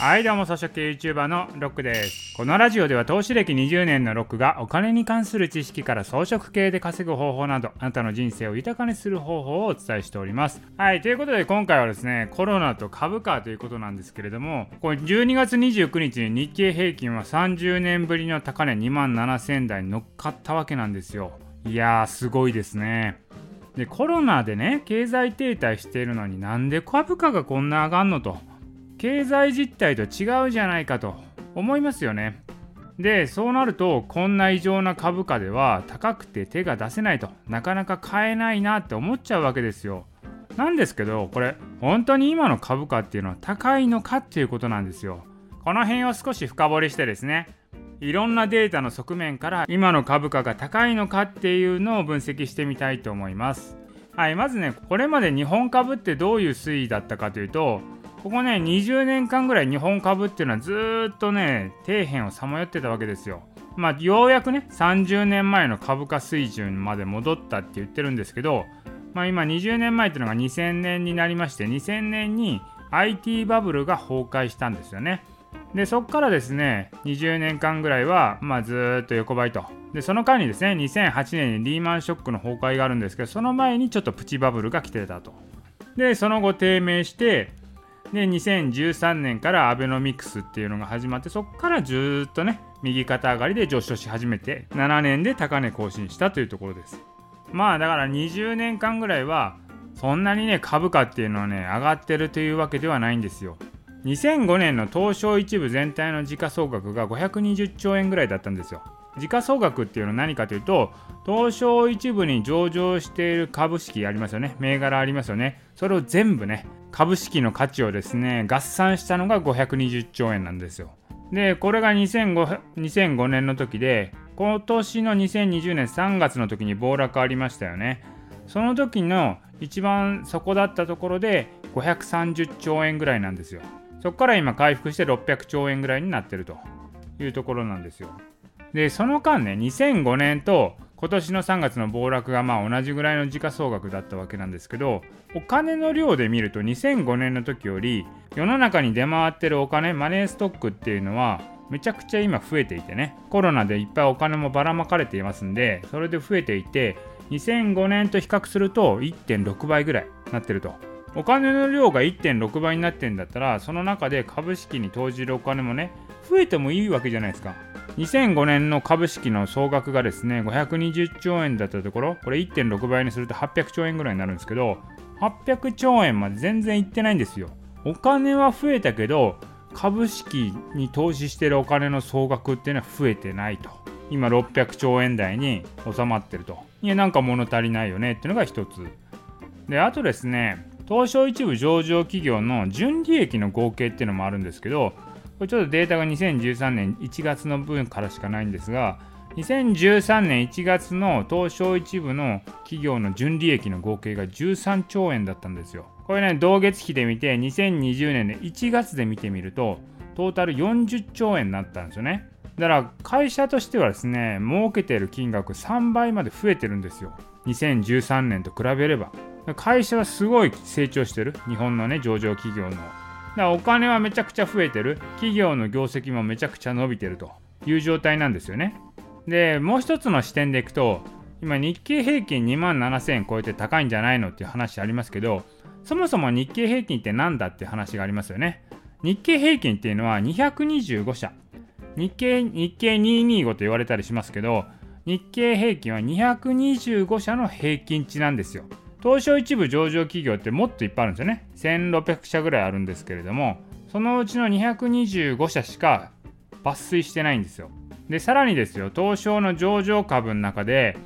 はいどうも草食系 YouTuber のロックです。このラジオでは投資歴20年のロックがお金に関する知識から装飾系で稼ぐ方法などあなたの人生を豊かにする方法をお伝えしております。はいということで今回はですねコロナと株価ということなんですけれどもこれ12月29日に日経平均は30年ぶりの高値2万7000台に乗っかったわけなんですよ。いやーすごいですね。でコロナでね経済停滞しているのになんで株価がこんな上がんのと。経済実態と違うじゃないかと思いますよね。でそうなるとこんな異常な株価では高くて手が出せないとなかなか買えないなって思っちゃうわけですよ。なんですけどこれ本当に今の株価っていうのは高いのかっていうことなんですよ。この辺を少し深掘りしてですねいろんなデータの側面から今の株価が高いのかっていうのを分析してみたいと思います。はい、まずねこれまで日本株ってどういう推移だったかというとここね20年間ぐらい日本株っていうのはずっとね底辺をさまよってたわけですよ。まあようやくね30年前の株価水準まで戻ったって言ってるんですけど、まあ、今20年前っていうのが2000年になりまして2000年に IT バブルが崩壊したんですよね。でそこからですね20年間ぐらいは、まあ、ずっと横ばいとでその間にですね2008年にリーマンショックの崩壊があるんですけどその前にちょっとプチバブルが来てたとでその後低迷してで2013年からアベノミクスっていうのが始まってそこからずっとね右肩上がりで上昇し始めて7年で高値更新したというところです。まあだから20年間ぐらいはそんなにね株価っていうのはね上がってるというわけではないんですよ。2005年の東証一部全体の時価総額が520兆円ぐらいだったんですよ。時価総額っていうのは何かというと東証一部に上場している株式ありますよね。銘柄ありますよね。それを全部ね株式の価値をですね合算したのが520兆円なんですよ。でこれが 2005, 2005年の時で今年の2020年3月の時に暴落ありましたよね。その時の一番底だったところで530兆円ぐらいなんですよ。そこから今回復して600兆円ぐらいになってるというところなんですよ。でその間ね2005年と今年の3月の暴落がまあ同じぐらいの時価総額だったわけなんですけどお金の量で見ると2005年の時より世の中に出回ってるお金マネーストックっていうのはめちゃくちゃ今増えていてねコロナでいっぱいお金もばらまかれていますんでそれで増えていて2005年と比較すると1.6倍ぐらいなってると。お金の量が1.6倍になってんだったらその中で株式に投じるお金もね増えてもいいわけじゃないですか。2005年の株式の総額がですね520兆円だったところこれ1.6倍にすると800兆円ぐらいになるんですけど800兆円まで全然いってないんですよ。お金は増えたけど株式に投資してるお金の総額っていうのは増えてないと。今600兆円台に収まってると。いやなんか物足りないよねっていうのが一つ。であとですね東証一部上場企業の純利益の合計っていうのもあるんですけどこれちょっとデータが2013年1月の分からしかないんですが、2013年1月の東証一部の企業の純利益の合計が13兆円だったんですよ。これね、同月比で見て、2020年で1月で見てみると、トータル40兆円になったんですよね。だから会社としてはですね、儲けてる金額3倍まで増えてるんですよ。2013年と比べれば。会社はすごい成長してる。日本のね、上場企業のからお金はめちゃくちゃ増えてる。企業の業績もめちゃくちゃ伸びてると。いう状態なんですよね。でもう一つの視点でいくと今日経平均2万7000円超えて高いんじゃないのっていう話ありますけどそもそも日経平均って何だっていう話がありますよね。日経平均っていうのは225社。日経日経225と言われたりしますけど日経平均は225社の平均値なんですよ。東証一部上場企業ってもっといっぱいあるんですよね。1600社ぐらいあるんですけれども、そのうちの225社しか抜粋してないんですよ。で、さらにですよ、東証の上場株の中で、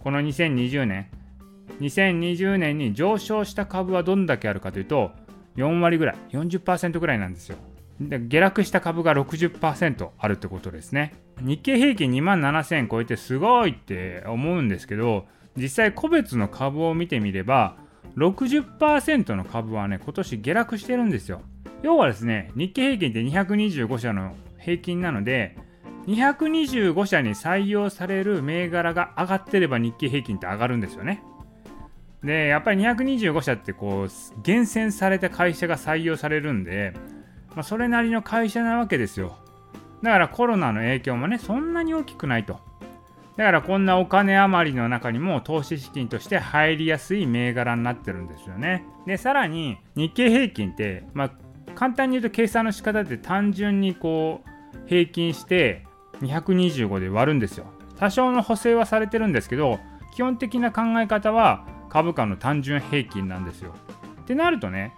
この2020年、2020年に上昇した株はどんだけあるかというと、4割ぐらい、40%ぐらいなんですよ。で下落した株が60%あるってことですね。日経平均2万7000超えてすごいって思うんですけど、実際個別の株を見てみれば60%の株はね今年下落してるんですよ。要はですね日経平均って225社の平均なので225社に採用される銘柄が上がってれば日経平均って上がるんですよね。でやっぱり225社ってこう厳選された会社が採用されるんでまあ、それなりの会社なわけですよ。だからコロナの影響もねそんなに大きくないと。だからこんなお金余りの中にも投資資金として入りやすい銘柄になってるんですよね。で、さらに日経平均って、まあ、簡単に言うと計算の仕方って単純にこう平均して225で割るんですよ。多少の補正はされてるんですけど、基本的な考え方は株価の単純平均なんですよ。ってなるとね、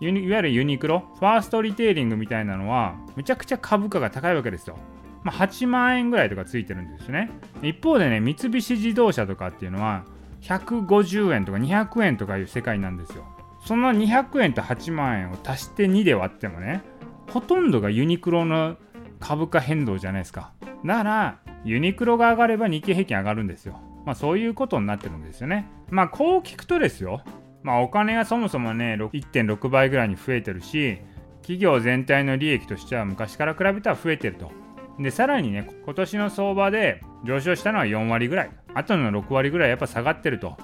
いわゆるユニクロ、ファーストリテイリングみたいなのは、めちゃくちゃ株価が高いわけですよ。まあ、8万円ぐらいとかついてるんですね。一方でね、三菱自動車とかっていうのは、150円とか200円とかいう世界なんですよ。その200円と8万円を足して2で割ってもね、ほとんどがユニクロの株価変動じゃないですか。だから、ユニクロが上がれば日経平均上がるんですよ。まあそういうことになってるんですよね。まあこう聞くとですよ。まあお金がそもそもね、1.6倍ぐらいに増えてるし、企業全体の利益としては昔から比べたら増えてると。で、さらにね、今年の相場で上昇したのは4割ぐらい。あとの6割ぐらいやっぱ下がってると。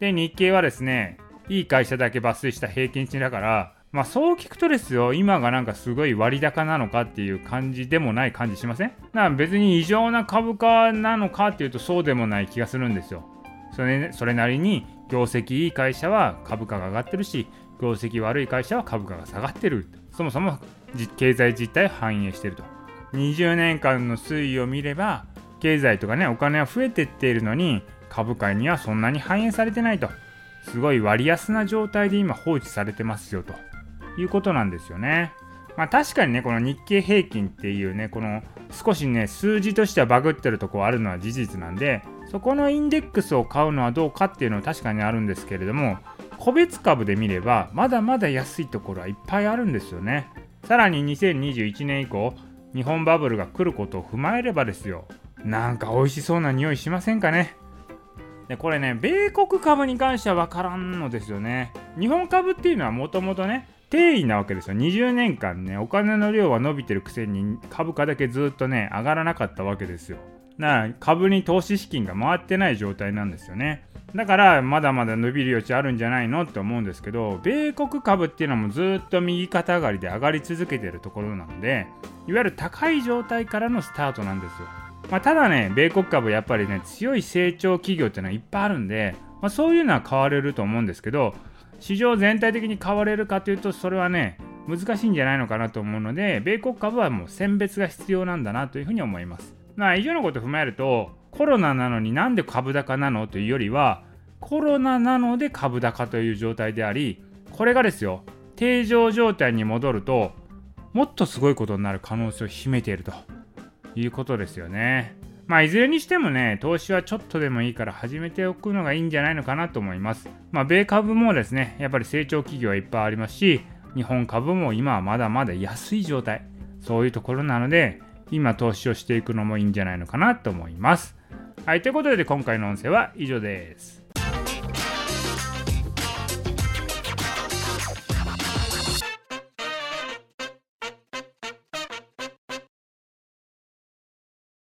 で、日経はですね、いい会社だけ抜粋した平均値だから、まあそう聞くとですよ、今がなんかすごい割高なのかっていう感じでもない感じしません？だから別に異常な株価なのかっていうとそうでもない気がするんですよ。それそれなりに業績いい会社は株価が上がってるし、業績悪い会社は株価が下がってる。そもそも経済実態を反映してると。20年間の推移を見れば経済とかねお金は増えてっているのに株価にはそんなに反映されてないとすごい割安な状態で今放置されてますよということなんですよね。まあ確かにねこの日経平均っていうねこの少しね数字としてはバグってるとこあるのは事実なんでそこのインデックスを買うのはどうかっていうのは確かにあるんですけれども個別株で見ればまだまだ安いところはいっぱいあるんですよね。さらに2021年以降日本バブルが来ることを踏まえればですよ。なんか美味しそうな匂いしませんかね。でこれね米国株に関しては分からんのですよね。日本株っていうのはもともとね定位なわけですよ。20年間ねお金の量は伸びてるくせに株価だけずっとね上がらなかったわけですよ。だから株に投資資金が回ってない状態なんですよね。だからまだまだ伸びる余地あるんじゃないのって思うんですけど米国株っていうのもずっと右肩上がりで上がり続けてるところなのでいわゆる高い状態からのスタートなんですよ、まあ、ただね米国株やっぱりね強い成長企業っていうのはいっぱいあるんで、まあ、そういうのは買われると思うんですけど市場全体的に買われるかというとそれはね難しいんじゃないのかなと思うので米国株はもう選別が必要なんだなというふうに思います。まあ以上のことを踏まえるとコロナなのになんで株高なのというよりはコロナなので株高という状態でありこれがですよ定常状態に戻るともっとすごいことになる可能性を秘めているということですよね。まあ、いずれにしてもね、投資はちょっとでもいいから始めておくのがいいんじゃないのかなと思います。まあ、米株もですね、やっぱり成長企業はいっぱいありますし、日本株も今はまだまだ安い状態、そういうところなので、今投資をしていくのもいいんじゃないのかなと思います。はい、ということで今回の音声は以上です。